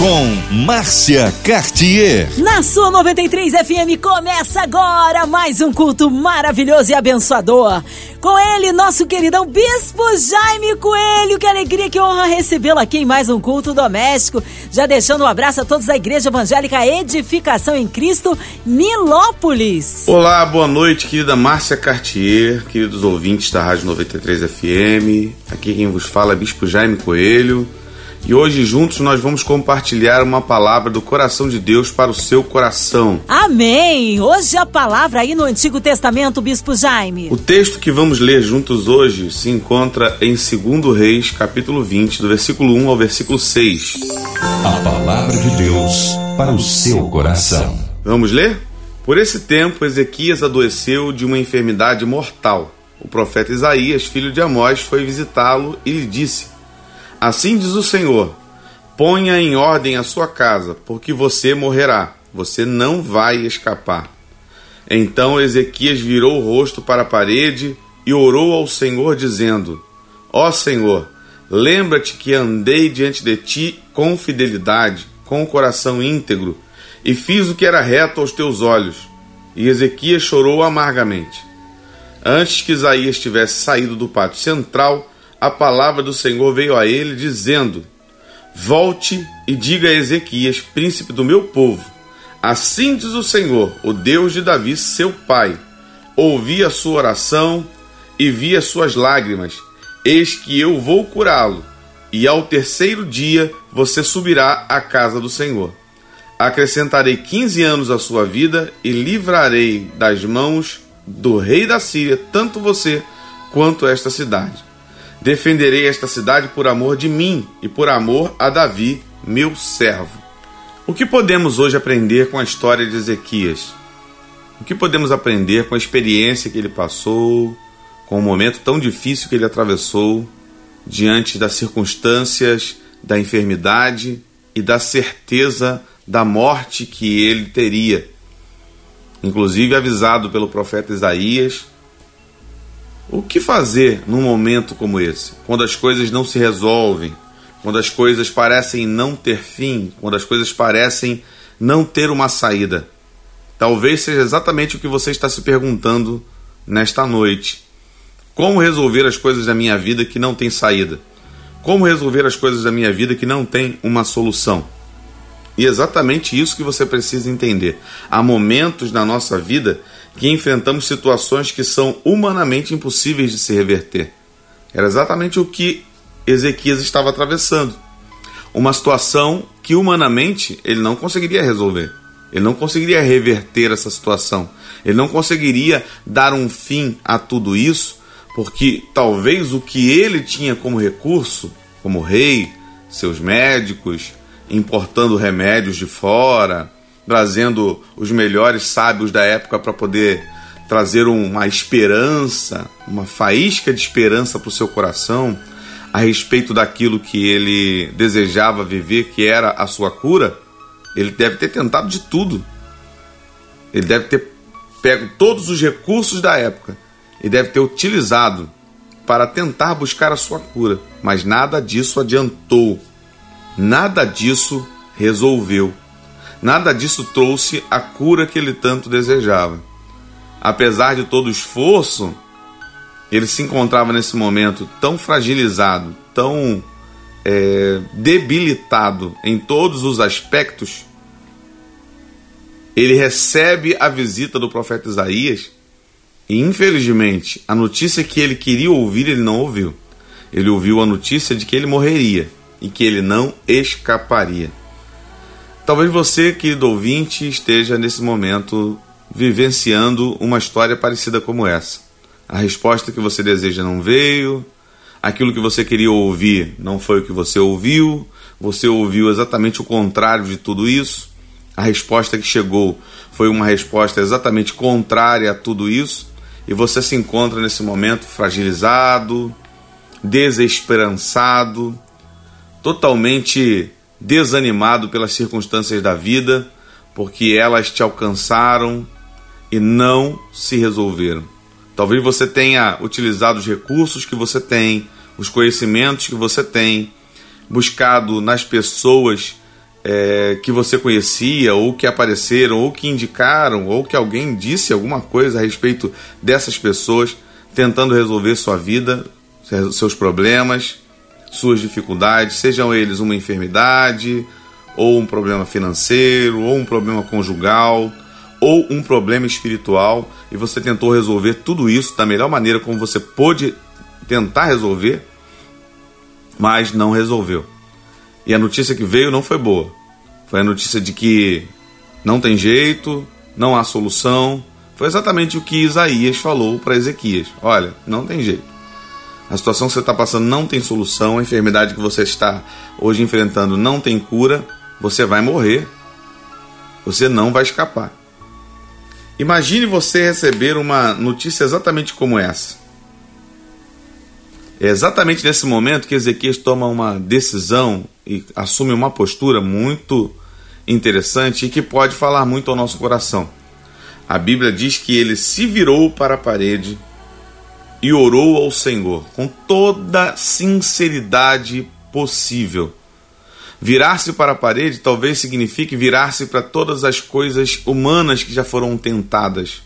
Com Márcia Cartier. Na sua 93 FM começa agora mais um culto maravilhoso e abençoador. Com ele, nosso queridão Bispo Jaime Coelho. Que alegria, que honra recebê-lo aqui em mais um culto doméstico. Já deixando um abraço a todos da Igreja Evangélica Edificação em Cristo, Nilópolis. Olá, boa noite, querida Márcia Cartier, queridos ouvintes da Rádio 93 FM. Aqui quem vos fala é Bispo Jaime Coelho. E hoje juntos nós vamos compartilhar uma palavra do coração de Deus para o seu coração. Amém! Hoje a palavra aí no Antigo Testamento, Bispo Jaime. O texto que vamos ler juntos hoje se encontra em 2 Reis, capítulo 20, do versículo 1 ao versículo 6. A palavra de Deus para o seu coração. Vamos ler? Por esse tempo, Ezequias adoeceu de uma enfermidade mortal. O profeta Isaías, filho de Amós, foi visitá-lo e lhe disse: Assim diz o Senhor: ponha em ordem a sua casa, porque você morrerá, você não vai escapar. Então Ezequias virou o rosto para a parede e orou ao Senhor, dizendo: Ó Senhor, lembra-te que andei diante de ti com fidelidade, com o coração íntegro, e fiz o que era reto aos teus olhos. E Ezequias chorou amargamente. Antes que Isaías tivesse saído do pátio central, a palavra do Senhor veio a ele, dizendo: Volte e diga a Ezequias, príncipe do meu povo: Assim diz o Senhor, o Deus de Davi, seu pai: Ouvi a sua oração e vi as suas lágrimas, eis que eu vou curá-lo, e ao terceiro dia você subirá à casa do Senhor. Acrescentarei quinze anos à sua vida e livrarei das mãos do rei da Síria tanto você quanto esta cidade. Defenderei esta cidade por amor de mim e por amor a Davi, meu servo. O que podemos hoje aprender com a história de Ezequias? O que podemos aprender com a experiência que ele passou, com o momento tão difícil que ele atravessou, diante das circunstâncias da enfermidade e da certeza da morte que ele teria? Inclusive avisado pelo profeta Isaías o que fazer num momento como esse, quando as coisas não se resolvem, quando as coisas parecem não ter fim, quando as coisas parecem não ter uma saída? Talvez seja exatamente o que você está se perguntando nesta noite. Como resolver as coisas da minha vida que não tem saída? Como resolver as coisas da minha vida que não tem uma solução? E é exatamente isso que você precisa entender. Há momentos na nossa vida que enfrentamos situações que são humanamente impossíveis de se reverter. Era exatamente o que Ezequias estava atravessando. Uma situação que humanamente ele não conseguiria resolver. Ele não conseguiria reverter essa situação. Ele não conseguiria dar um fim a tudo isso, porque talvez o que ele tinha como recurso, como rei, seus médicos, importando remédios de fora, trazendo os melhores sábios da época para poder trazer uma esperança, uma faísca de esperança para o seu coração a respeito daquilo que ele desejava viver, que era a sua cura, ele deve ter tentado de tudo. Ele deve ter pego todos os recursos da época e deve ter utilizado para tentar buscar a sua cura, mas nada disso adiantou. Nada disso resolveu. Nada disso trouxe a cura que ele tanto desejava. Apesar de todo o esforço, ele se encontrava nesse momento tão fragilizado, tão é, debilitado em todos os aspectos. Ele recebe a visita do profeta Isaías e, infelizmente, a notícia que ele queria ouvir, ele não ouviu. Ele ouviu a notícia de que ele morreria e que ele não escaparia. Talvez você, querido ouvinte, esteja nesse momento vivenciando uma história parecida como essa. A resposta que você deseja não veio, aquilo que você queria ouvir não foi o que você ouviu, você ouviu exatamente o contrário de tudo isso. A resposta que chegou foi uma resposta exatamente contrária a tudo isso, e você se encontra nesse momento fragilizado, desesperançado, totalmente desanimado pelas circunstâncias da vida, porque elas te alcançaram e não se resolveram. Talvez você tenha utilizado os recursos que você tem, os conhecimentos que você tem, buscado nas pessoas é, que você conhecia, ou que apareceram, ou que indicaram, ou que alguém disse alguma coisa a respeito dessas pessoas, tentando resolver sua vida, seus problemas, suas dificuldades, sejam eles uma enfermidade, ou um problema financeiro, ou um problema conjugal, ou um problema espiritual, e você tentou resolver tudo isso da melhor maneira como você pôde tentar resolver, mas não resolveu. E a notícia que veio não foi boa. Foi a notícia de que não tem jeito, não há solução. Foi exatamente o que Isaías falou para Ezequias: olha, não tem jeito. A situação que você está passando não tem solução, a enfermidade que você está hoje enfrentando não tem cura, você vai morrer. Você não vai escapar. Imagine você receber uma notícia exatamente como essa. É exatamente nesse momento que Ezequias toma uma decisão e assume uma postura muito interessante e que pode falar muito ao nosso coração. A Bíblia diz que ele se virou para a parede e orou ao Senhor com toda sinceridade possível. Virar-se para a parede talvez signifique virar-se para todas as coisas humanas que já foram tentadas.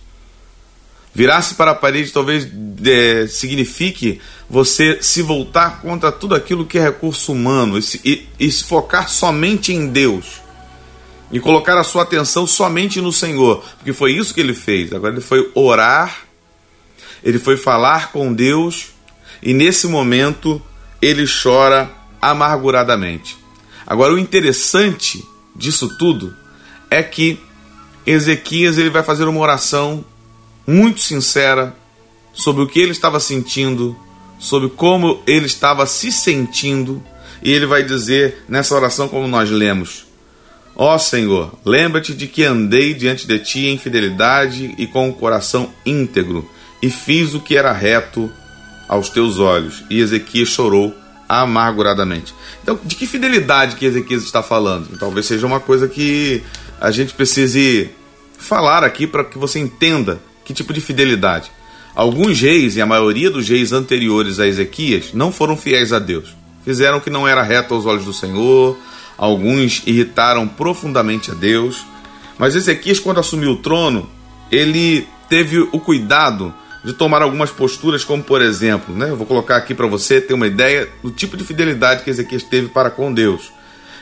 Virar-se para a parede talvez é, signifique você se voltar contra tudo aquilo que é recurso humano e se, e, e se focar somente em Deus e colocar a sua atenção somente no Senhor, porque foi isso que ele fez. Agora ele foi orar, ele foi falar com Deus e nesse momento ele chora amarguradamente. Agora o interessante disso tudo é que Ezequias ele vai fazer uma oração muito sincera sobre o que ele estava sentindo, sobre como ele estava se sentindo, e ele vai dizer nessa oração como nós lemos: Ó Senhor, lembra-te de que andei diante de ti em fidelidade e com o coração íntegro, e fiz o que era reto aos teus olhos. E Ezequias chorou amarguradamente. Então, de que fidelidade que Ezequias está falando? Talvez seja uma coisa que a gente precise falar aqui para que você entenda que tipo de fidelidade. Alguns reis, e a maioria dos reis anteriores a Ezequias, não foram fiéis a Deus. Fizeram o que não era reto aos olhos do Senhor, alguns irritaram profundamente a Deus. Mas Ezequias, quando assumiu o trono, ele teve o cuidado de tomar algumas posturas, como por exemplo, né, eu vou colocar aqui para você ter uma ideia do tipo de fidelidade que Ezequias teve para com Deus.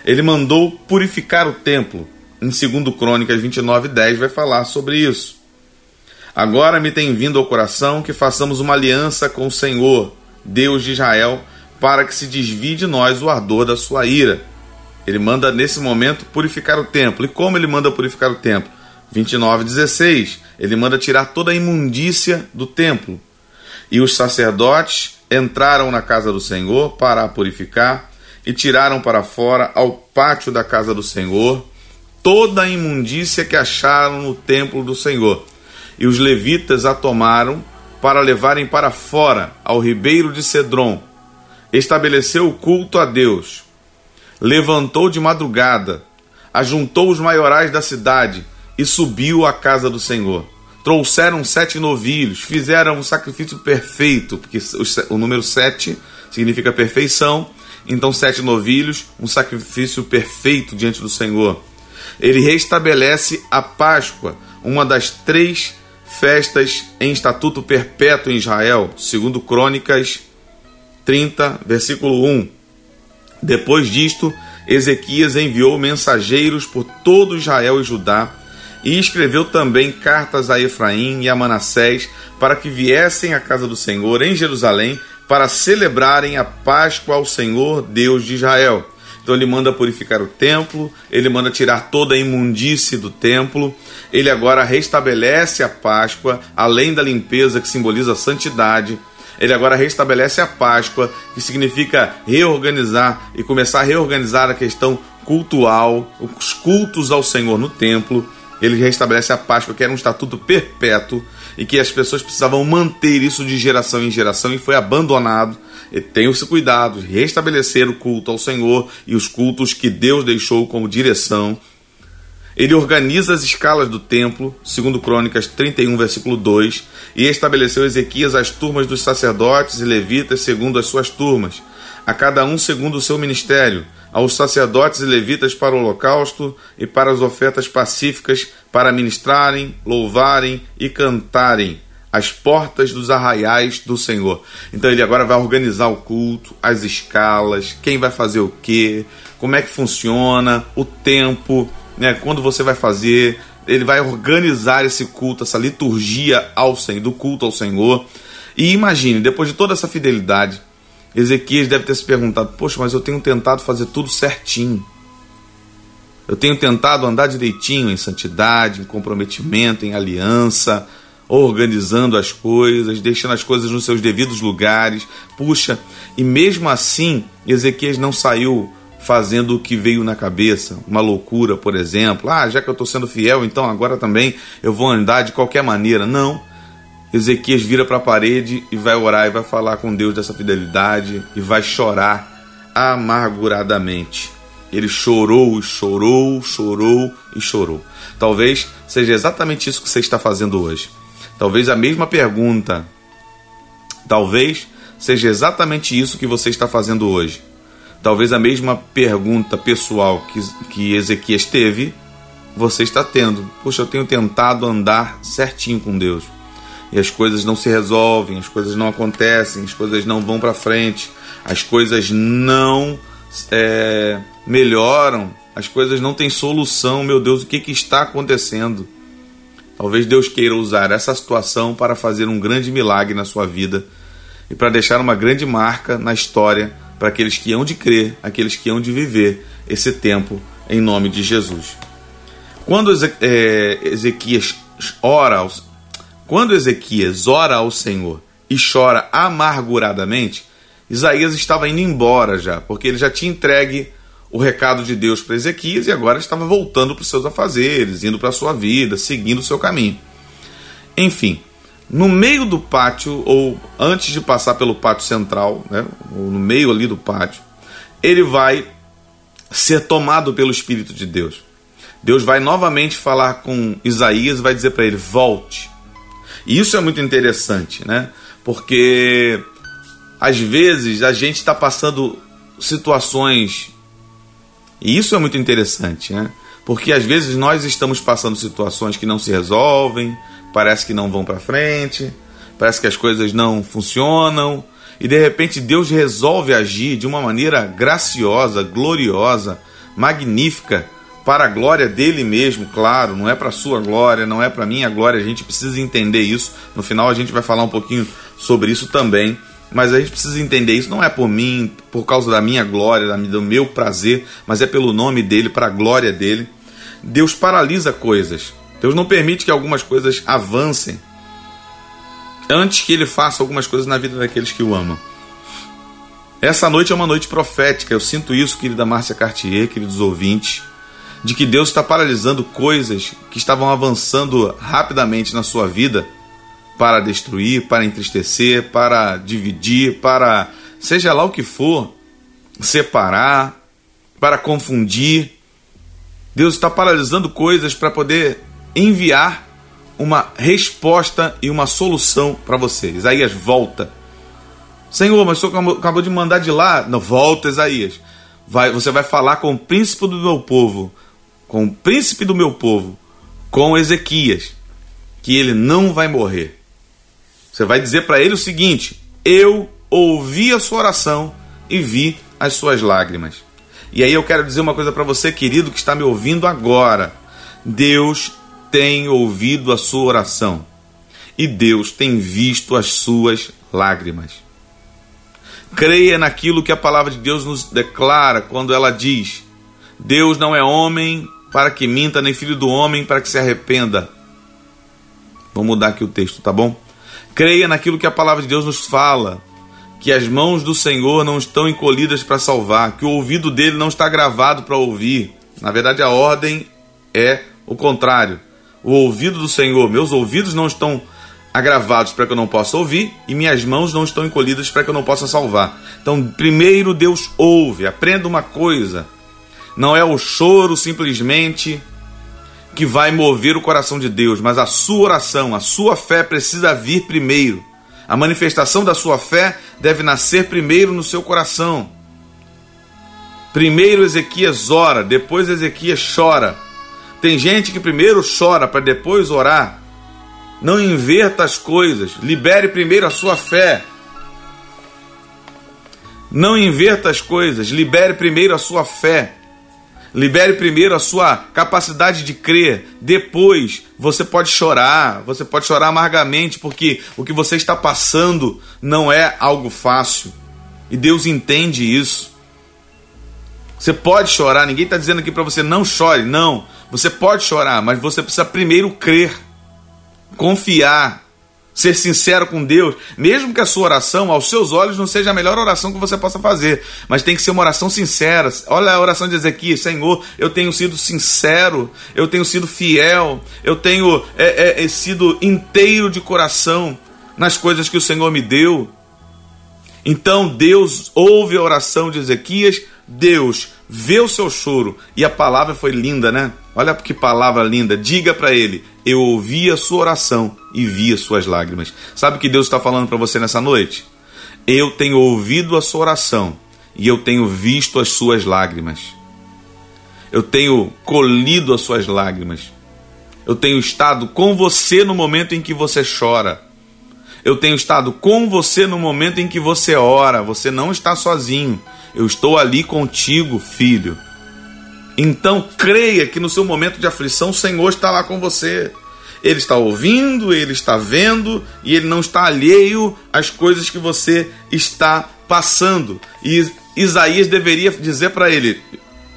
Ele mandou purificar o templo. Em 2 Crônicas 29, 10 vai falar sobre isso. Agora me tem vindo ao coração que façamos uma aliança com o Senhor, Deus de Israel, para que se desvie de nós o ardor da sua ira. Ele manda nesse momento purificar o templo. E como ele manda purificar o templo? 29, 16 ele manda tirar toda a imundícia do templo. E os sacerdotes entraram na casa do Senhor para a purificar e tiraram para fora ao pátio da casa do Senhor toda a imundícia que acharam no templo do Senhor. E os levitas a tomaram para levarem para fora ao ribeiro de Cedron. Estabeleceu o culto a Deus. Levantou de madrugada, ajuntou os maiorais da cidade e subiu à casa do Senhor trouxeram sete novilhos, fizeram um sacrifício perfeito, porque o número sete significa perfeição, então sete novilhos, um sacrifício perfeito diante do Senhor. Ele restabelece a Páscoa, uma das três festas em estatuto perpétuo em Israel, segundo Crônicas 30, versículo 1. Depois disto, Ezequias enviou mensageiros por todo Israel e Judá, e escreveu também cartas a Efraim e a Manassés para que viessem à casa do Senhor em Jerusalém para celebrarem a Páscoa ao Senhor Deus de Israel. Então ele manda purificar o templo, ele manda tirar toda a imundície do templo, ele agora restabelece a Páscoa, além da limpeza que simboliza a santidade. Ele agora restabelece a Páscoa, que significa reorganizar e começar a reorganizar a questão cultual, os cultos ao Senhor no templo ele restabelece a Páscoa, que era um estatuto perpétuo e que as pessoas precisavam manter isso de geração em geração e foi abandonado. Tenha esse cuidado restabelecer o culto ao Senhor e os cultos que Deus deixou como direção. Ele organiza as escalas do templo, segundo Crônicas 31, versículo 2, e estabeleceu Ezequias as turmas dos sacerdotes e levitas segundo as suas turmas, a cada um segundo o seu ministério, aos sacerdotes e levitas para o holocausto e para as ofertas pacíficas, para ministrarem, louvarem e cantarem as portas dos arraiais do Senhor. Então ele agora vai organizar o culto, as escalas, quem vai fazer o quê, como é que funciona, o tempo, né, quando você vai fazer, ele vai organizar esse culto, essa liturgia ao Senhor, do culto ao Senhor. E imagine, depois de toda essa fidelidade, Ezequias deve ter se perguntado: Poxa, mas eu tenho tentado fazer tudo certinho. Eu tenho tentado andar direitinho em santidade, em comprometimento, em aliança, organizando as coisas, deixando as coisas nos seus devidos lugares. Puxa, e mesmo assim, Ezequias não saiu fazendo o que veio na cabeça, uma loucura, por exemplo. Ah, já que eu estou sendo fiel, então agora também eu vou andar de qualquer maneira. Não. Ezequias vira para a parede e vai orar e vai falar com Deus dessa fidelidade e vai chorar amarguradamente. Ele chorou, chorou, chorou e chorou. Talvez seja exatamente isso que você está fazendo hoje. Talvez a mesma pergunta. Talvez seja exatamente isso que você está fazendo hoje. Talvez a mesma pergunta pessoal que, que Ezequias teve, você está tendo. Poxa, eu tenho tentado andar certinho com Deus e as coisas não se resolvem, as coisas não acontecem, as coisas não vão para frente, as coisas não é, melhoram, as coisas não têm solução. Meu Deus, o que, que está acontecendo? Talvez Deus queira usar essa situação para fazer um grande milagre na sua vida e para deixar uma grande marca na história para aqueles que hão de crer, aqueles que hão de viver esse tempo em nome de Jesus. Quando é, Ezequias ora aos, quando Ezequias ora ao Senhor e chora amarguradamente, Isaías estava indo embora já, porque ele já tinha entregue o recado de Deus para Ezequias e agora estava voltando para os seus afazeres, indo para a sua vida, seguindo o seu caminho. Enfim, no meio do pátio, ou antes de passar pelo pátio central, né, ou no meio ali do pátio, ele vai ser tomado pelo Espírito de Deus. Deus vai novamente falar com Isaías e vai dizer para ele: volte. E isso é muito interessante, né? Porque às vezes a gente está passando situações, e isso é muito interessante, né? Porque às vezes nós estamos passando situações que não se resolvem, parece que não vão para frente, parece que as coisas não funcionam, e de repente Deus resolve agir de uma maneira graciosa, gloriosa, magnífica para a glória dele mesmo, claro, não é para sua glória, não é para minha glória, a gente precisa entender isso. No final a gente vai falar um pouquinho sobre isso também, mas a gente precisa entender isso não é por mim, por causa da minha glória, do meu prazer, mas é pelo nome dele, para a glória dele. Deus paralisa coisas. Deus não permite que algumas coisas avancem antes que ele faça algumas coisas na vida daqueles que o amam. Essa noite é uma noite profética, eu sinto isso, querida Márcia Cartier, queridos ouvintes de que Deus está paralisando coisas que estavam avançando rapidamente na sua vida para destruir, para entristecer, para dividir, para seja lá o que for, separar, para confundir. Deus está paralisando coisas para poder enviar uma resposta e uma solução para você. Isaías, volta. Senhor, mas o senhor acabou de mandar de lá. Não, volta, Isaías. Vai, você vai falar com o príncipe do meu povo com o príncipe do meu povo, com Ezequias, que ele não vai morrer. Você vai dizer para ele o seguinte: Eu ouvi a sua oração e vi as suas lágrimas. E aí eu quero dizer uma coisa para você, querido, que está me ouvindo agora. Deus tem ouvido a sua oração e Deus tem visto as suas lágrimas. Creia naquilo que a palavra de Deus nos declara quando ela diz: Deus não é homem para que minta, nem filho do homem para que se arrependa. Vou mudar aqui o texto, tá bom? Creia naquilo que a palavra de Deus nos fala, que as mãos do Senhor não estão encolhidas para salvar, que o ouvido dele não está gravado para ouvir. Na verdade, a ordem é o contrário. O ouvido do Senhor, meus ouvidos não estão agravados para que eu não possa ouvir e minhas mãos não estão encolhidas para que eu não possa salvar. Então, primeiro Deus ouve. Aprenda uma coisa: não é o choro simplesmente que vai mover o coração de Deus, mas a sua oração, a sua fé precisa vir primeiro. A manifestação da sua fé deve nascer primeiro no seu coração. Primeiro Ezequias ora, depois Ezequias chora. Tem gente que primeiro chora para depois orar. Não inverta as coisas. Libere primeiro a sua fé. Não inverta as coisas. Libere primeiro a sua fé. Libere primeiro a sua capacidade de crer. Depois você pode chorar, você pode chorar amargamente, porque o que você está passando não é algo fácil. E Deus entende isso. Você pode chorar, ninguém está dizendo aqui para você não chore, não. Você pode chorar, mas você precisa primeiro crer, confiar, ser sincero com Deus, mesmo que a sua oração, aos seus olhos, não seja a melhor oração que você possa fazer, mas tem que ser uma oração sincera. Olha a oração de Ezequias: Senhor, eu tenho sido sincero, eu tenho sido fiel, eu tenho é, é, é, sido inteiro de coração nas coisas que o Senhor me deu. Então Deus ouve a oração de Ezequias, Deus vê o seu choro, e a palavra foi linda, né? Olha que palavra linda. Diga para ele: Eu ouvi a sua oração e vi as suas lágrimas. Sabe o que Deus está falando para você nessa noite? Eu tenho ouvido a sua oração e eu tenho visto as suas lágrimas. Eu tenho colhido as suas lágrimas. Eu tenho estado com você no momento em que você chora. Eu tenho estado com você no momento em que você ora. Você não está sozinho. Eu estou ali contigo, filho. Então creia que no seu momento de aflição o Senhor está lá com você. Ele está ouvindo, ele está vendo e ele não está alheio às coisas que você está passando. E Isaías deveria dizer para ele: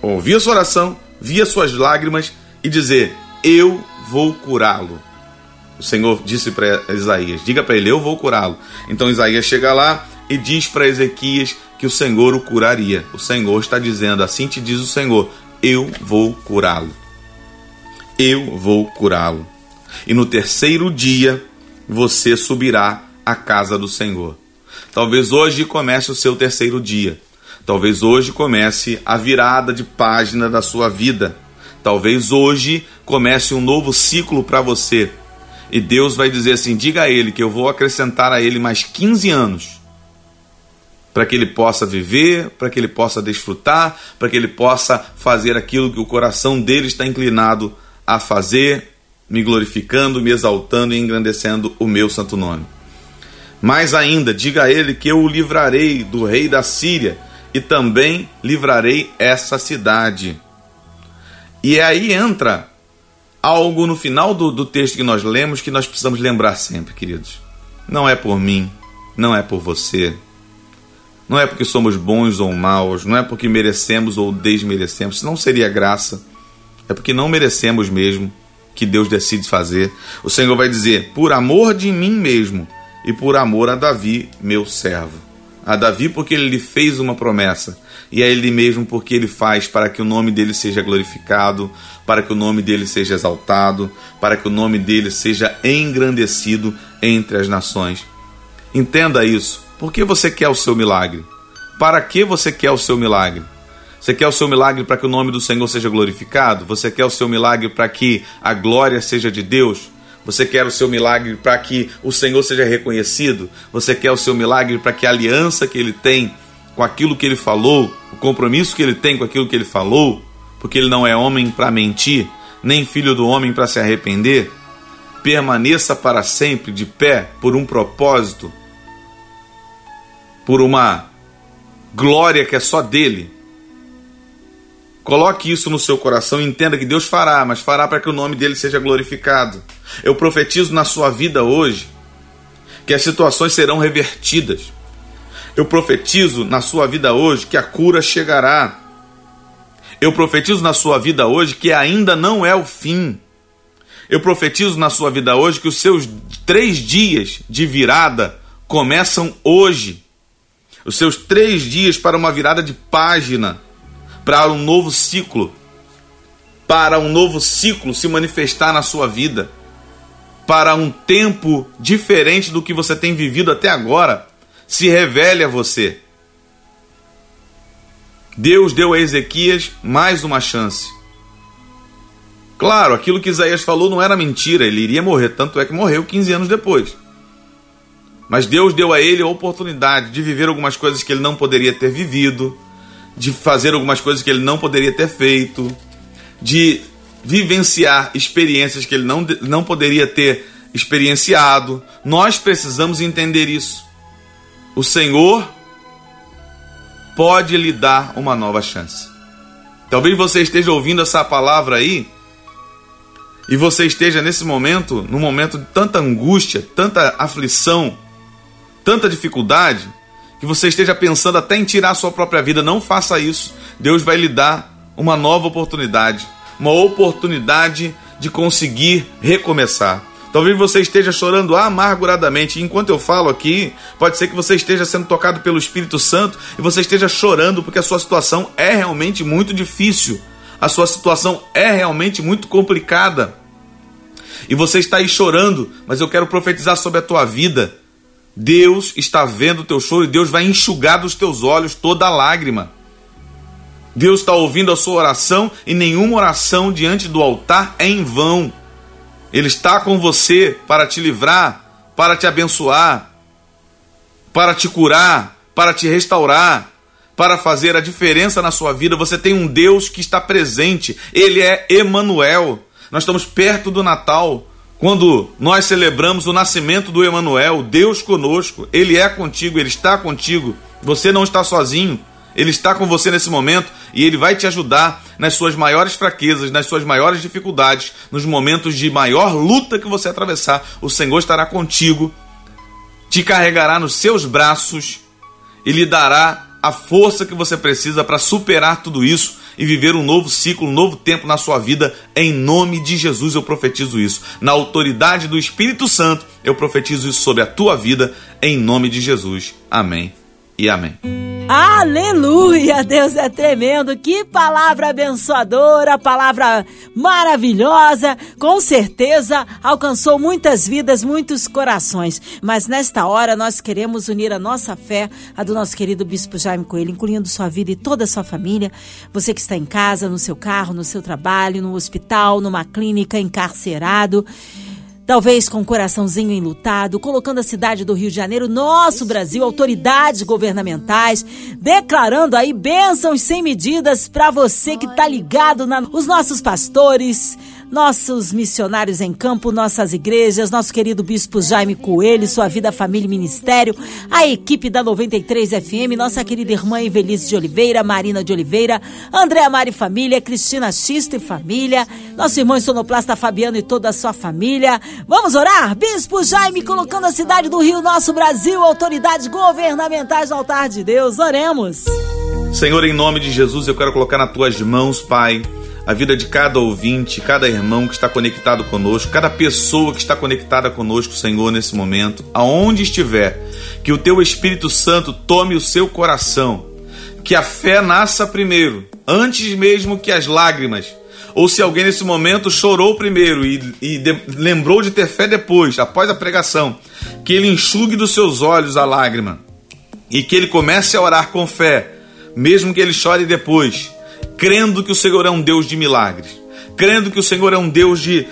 ouvir a sua oração, via suas lágrimas e dizer: Eu vou curá-lo. O Senhor disse para Isaías: Diga para ele, eu vou curá-lo. Então Isaías chega lá e diz para Ezequias que o Senhor o curaria. O Senhor está dizendo: Assim te diz o Senhor, eu vou curá-lo. Eu vou curá-lo. E no terceiro dia você subirá à casa do Senhor. Talvez hoje comece o seu terceiro dia. Talvez hoje comece a virada de página da sua vida. Talvez hoje comece um novo ciclo para você. E Deus vai dizer assim: diga a ele que eu vou acrescentar a ele mais 15 anos para que ele possa viver, para que ele possa desfrutar, para que ele possa fazer aquilo que o coração dele está inclinado a fazer, me glorificando, me exaltando e engrandecendo o meu santo nome. Mais ainda, diga a ele que eu o livrarei do rei da Síria e também livrarei essa cidade. E aí entra algo no final do, do texto que nós lemos que nós precisamos lembrar sempre, queridos. Não é por mim, não é por você, não é porque somos bons ou maus, não é porque merecemos ou desmerecemos, não seria graça. É porque não merecemos mesmo que Deus decide fazer. O Senhor vai dizer: por amor de mim mesmo e por amor a Davi, meu servo. A Davi, porque ele lhe fez uma promessa, e a ele mesmo, porque ele faz para que o nome dele seja glorificado, para que o nome dele seja exaltado, para que o nome dele seja engrandecido entre as nações. Entenda isso. Por que você quer o seu milagre? Para que você quer o seu milagre? Você quer o seu milagre para que o nome do Senhor seja glorificado? Você quer o seu milagre para que a glória seja de Deus? Você quer o seu milagre para que o Senhor seja reconhecido? Você quer o seu milagre para que a aliança que ele tem com aquilo que ele falou, o compromisso que ele tem com aquilo que ele falou, porque ele não é homem para mentir, nem filho do homem para se arrepender, permaneça para sempre de pé por um propósito por uma glória que é só dele. Coloque isso no seu coração e entenda que Deus fará, mas fará para que o nome dele seja glorificado. Eu profetizo na sua vida hoje que as situações serão revertidas. Eu profetizo na sua vida hoje que a cura chegará. Eu profetizo na sua vida hoje que ainda não é o fim. Eu profetizo na sua vida hoje que os seus três dias de virada começam hoje os seus três dias para uma virada de página, para um novo ciclo, para um novo ciclo se manifestar na sua vida, para um tempo diferente do que você tem vivido até agora, se revele a você. Deus deu a Ezequias mais uma chance. Claro, aquilo que Isaías falou não era mentira, ele iria morrer, tanto é que morreu 15 anos depois. Mas Deus deu a ele a oportunidade de viver algumas coisas que ele não poderia ter vivido, de fazer algumas coisas que ele não poderia ter feito, de vivenciar experiências que ele não, não poderia ter experienciado. Nós precisamos entender isso. O Senhor pode lhe dar uma nova chance. Talvez você esteja ouvindo essa palavra aí e você esteja nesse momento, num momento de tanta angústia, tanta aflição, tanta dificuldade, que você esteja pensando até em tirar a sua própria vida. Não faça isso. Deus vai lhe dar uma nova oportunidade, uma oportunidade de conseguir recomeçar. Talvez você esteja chorando amarguradamente. Enquanto eu falo aqui, pode ser que você esteja sendo tocado pelo Espírito Santo e você esteja chorando porque a sua situação é realmente muito difícil. A sua situação é realmente muito complicada. E você está aí chorando, mas eu quero profetizar sobre a tua vida. Deus está vendo o teu choro e Deus vai enxugar dos teus olhos toda lágrima. Deus está ouvindo a sua oração e nenhuma oração diante do altar é em vão. Ele está com você para te livrar, para te abençoar, para te curar, para te restaurar, para fazer a diferença na sua vida. Você tem um Deus que está presente. Ele é Emanuel. Nós estamos perto do Natal. Quando nós celebramos o nascimento do Emanuel, Deus conosco, ele é contigo, ele está contigo. Você não está sozinho. Ele está com você nesse momento e ele vai te ajudar nas suas maiores fraquezas, nas suas maiores dificuldades, nos momentos de maior luta que você atravessar. O Senhor estará contigo, te carregará nos seus braços e lhe dará a força que você precisa para superar tudo isso e viver um novo ciclo, um novo tempo na sua vida. Em nome de Jesus eu profetizo isso. Na autoridade do Espírito Santo, eu profetizo isso sobre a tua vida, em nome de Jesus. Amém e amém. Aleluia! Deus é tremendo. Que palavra abençoadora, palavra maravilhosa. Com certeza alcançou muitas vidas, muitos corações. Mas nesta hora nós queremos unir a nossa fé a do nosso querido Bispo Jaime Coelho, incluindo sua vida e toda a sua família. Você que está em casa, no seu carro, no seu trabalho, no hospital, numa clínica, encarcerado talvez com o coraçãozinho enlutado, colocando a cidade do Rio de Janeiro, nosso Brasil, autoridades governamentais, declarando aí bênçãos sem medidas para você que está ligado na, os nossos pastores, nossos missionários em campo, nossas igrejas, nosso querido Bispo Jaime Coelho, sua vida, família e ministério, a equipe da 93 FM, nossa querida irmã Evelise de Oliveira, Marina de Oliveira, Andréa Mari Família, Cristina Xisto e família, nosso irmão sonoplasta Fabiano e toda a sua família. Vamos orar? Bispo Jaime colocando a cidade do Rio, nosso Brasil, autoridades governamentais no altar de Deus. Oremos. Senhor, em nome de Jesus, eu quero colocar nas tuas mãos, Pai a vida de cada ouvinte, cada irmão que está conectado conosco, cada pessoa que está conectada conosco, Senhor, nesse momento, aonde estiver, que o teu Espírito Santo tome o seu coração, que a fé nasça primeiro, antes mesmo que as lágrimas. Ou se alguém nesse momento chorou primeiro e, e de, lembrou de ter fé depois, após a pregação, que ele enxugue dos seus olhos a lágrima e que ele comece a orar com fé, mesmo que ele chore depois crendo que o Senhor é um Deus de milagres, crendo que o Senhor é um Deus de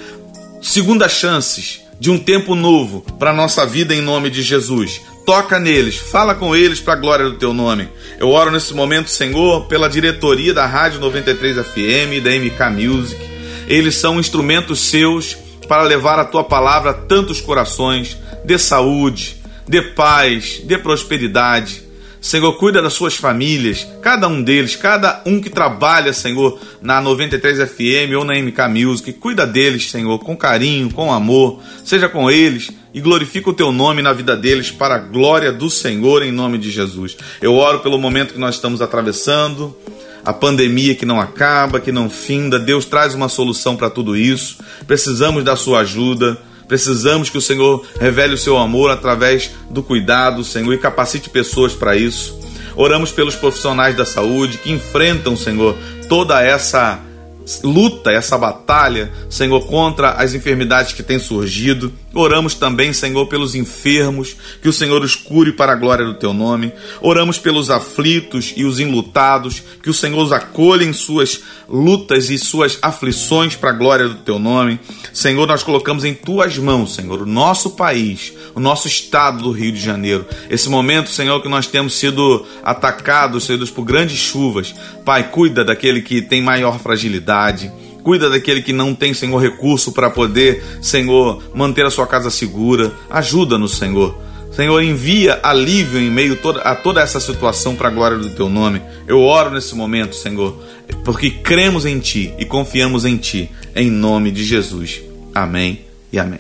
segundas chances, de um tempo novo para a nossa vida em nome de Jesus. Toca neles, fala com eles para a glória do teu nome. Eu oro nesse momento, Senhor, pela diretoria da Rádio 93 FM e da MK Music. Eles são instrumentos seus para levar a tua palavra a tantos corações. de saúde, de paz, de prosperidade. Senhor, cuida das suas famílias, cada um deles, cada um que trabalha, Senhor, na 93 FM ou na MK Music. Cuida deles, Senhor, com carinho, com amor. Seja com eles e glorifica o teu nome na vida deles para a glória do Senhor em nome de Jesus. Eu oro pelo momento que nós estamos atravessando, a pandemia que não acaba, que não finda. Deus traz uma solução para tudo isso. Precisamos da sua ajuda. Precisamos que o Senhor revele o seu amor através do cuidado, Senhor, e capacite pessoas para isso. Oramos pelos profissionais da saúde que enfrentam, Senhor, toda essa luta, essa batalha, Senhor, contra as enfermidades que têm surgido. Oramos também, Senhor, pelos enfermos, que o Senhor os cure para a glória do teu nome. Oramos pelos aflitos e os enlutados, que o Senhor os acolha em suas lutas e suas aflições para a glória do teu nome. Senhor, nós colocamos em tuas mãos, Senhor, o nosso país, o nosso estado do Rio de Janeiro. Esse momento, Senhor, que nós temos sido atacados, sido por grandes chuvas. Pai, cuida daquele que tem maior fragilidade. Cuida daquele que não tem, Senhor, recurso para poder, Senhor, manter a sua casa segura. Ajuda-nos, Senhor. Senhor, envia alívio em meio a toda essa situação para a glória do teu nome. Eu oro nesse momento, Senhor, porque cremos em ti e confiamos em ti, em nome de Jesus. Amém e amém.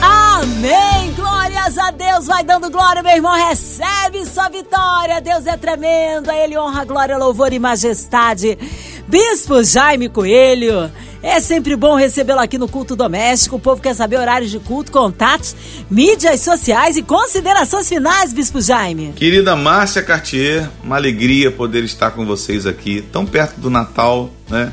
Amém! Glórias a Deus! Vai dando glória, meu irmão. Recebe sua vitória. Deus é tremendo. A Ele honra, glória, louvor e majestade. Bispo Jaime Coelho. É sempre bom recebê-lo aqui no culto doméstico. O povo quer saber horários de culto, contatos, mídias sociais e considerações finais, Bispo Jaime. Querida Márcia Cartier, uma alegria poder estar com vocês aqui, tão perto do Natal, né?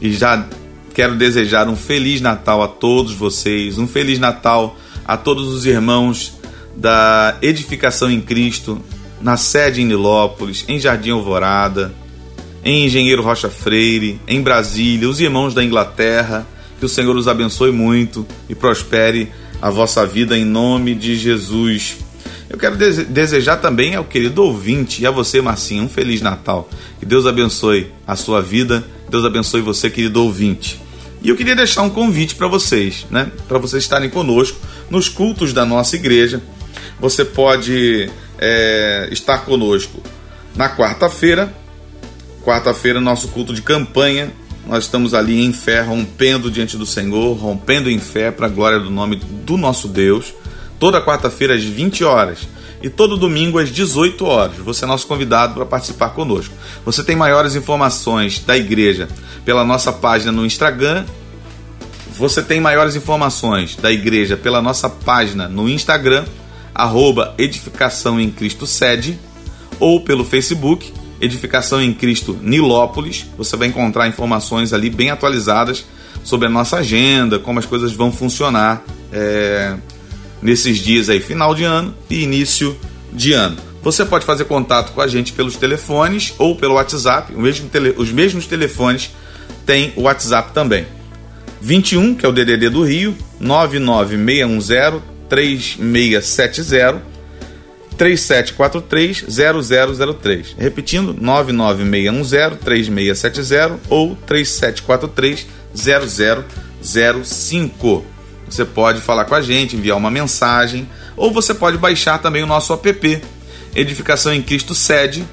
E já quero desejar um feliz Natal a todos vocês, um feliz Natal a todos os irmãos da Edificação em Cristo, na sede em Nilópolis, em Jardim Alvorada, em Engenheiro Rocha Freire, em Brasília, os irmãos da Inglaterra, que o Senhor os abençoe muito e prospere a vossa vida em nome de Jesus. Eu quero desejar também ao querido ouvinte e a você, Marcinho, um Feliz Natal. Que Deus abençoe a sua vida, Deus abençoe você, querido ouvinte. E eu queria deixar um convite para vocês, né? Para vocês estarem conosco nos cultos da nossa igreja. Você pode é, estar conosco na quarta-feira, Quarta-feira, nosso culto de campanha. Nós estamos ali em fé, rompendo diante do Senhor, rompendo em fé para a glória do nome do nosso Deus. Toda quarta-feira às 20 horas e todo domingo às 18 horas. Você é nosso convidado para participar conosco. Você tem maiores informações da igreja pela nossa página no Instagram. Você tem maiores informações da igreja pela nossa página no Instagram, arroba Edificação em Cristo Sede, ou pelo Facebook, Edificação em Cristo Nilópolis. Você vai encontrar informações ali bem atualizadas sobre a nossa agenda, como as coisas vão funcionar é, nesses dias aí, final de ano e início de ano. Você pode fazer contato com a gente pelos telefones ou pelo WhatsApp. Mesmo tele, os mesmos telefones têm o WhatsApp também. 21, que é o DDD do Rio, 99610 3670 3743-0003. Repetindo, 99610-3670 ou 3743-0005. Você pode falar com a gente, enviar uma mensagem, ou você pode baixar também o nosso app, Edificação em Cristo Sede,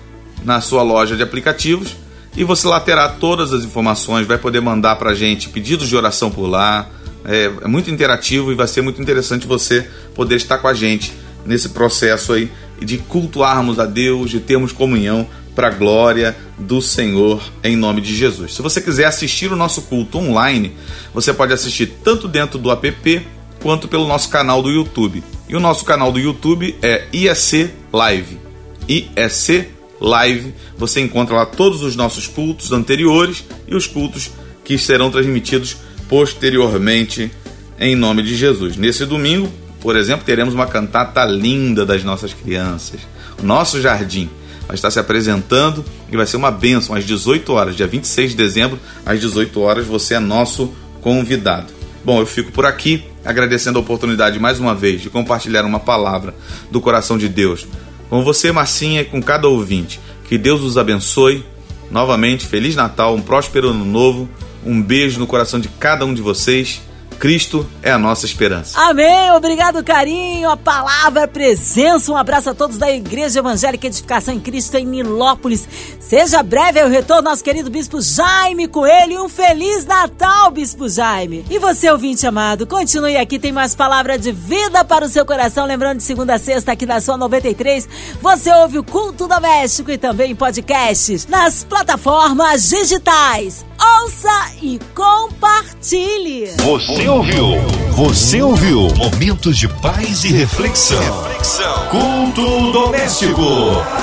na sua loja de aplicativos, e você lá terá todas as informações, vai poder mandar para a gente pedidos de oração por lá. É, é muito interativo e vai ser muito interessante você poder estar com a gente nesse processo aí de cultuarmos a Deus, de termos comunhão para a glória do Senhor em nome de Jesus. Se você quiser assistir o nosso culto online, você pode assistir tanto dentro do app quanto pelo nosso canal do YouTube. E o nosso canal do YouTube é IEC Live. IEC Live. Você encontra lá todos os nossos cultos anteriores e os cultos que serão transmitidos posteriormente em nome de Jesus. Nesse domingo, por exemplo, teremos uma cantata linda das nossas crianças. O nosso jardim vai estar se apresentando e vai ser uma bênção às 18 horas, dia 26 de dezembro, às 18 horas, você é nosso convidado. Bom, eu fico por aqui agradecendo a oportunidade mais uma vez de compartilhar uma palavra do coração de Deus com você, Marcinha, e com cada ouvinte. Que Deus os abençoe. Novamente, Feliz Natal, um próspero ano novo. Um beijo no coração de cada um de vocês Cristo é a nossa esperança. Amém. Obrigado, carinho. A palavra, a presença. Um abraço a todos da Igreja Evangélica Edificação em Cristo em Nilópolis. Seja breve o retorno, nosso querido Bispo Jaime Coelho. Um Feliz Natal, Bispo Jaime. E você, ouvinte amado, continue aqui. Tem mais palavra de vida para o seu coração. Lembrando, de segunda a sexta, aqui da sua 93, você ouve o Culto Doméstico e também podcasts nas plataformas digitais. Ouça e compartilhe. Você ouviu? Você ouviu? Momentos de paz e reflexão. reflexão. Culto doméstico.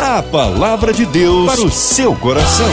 A palavra de Deus para o seu coração.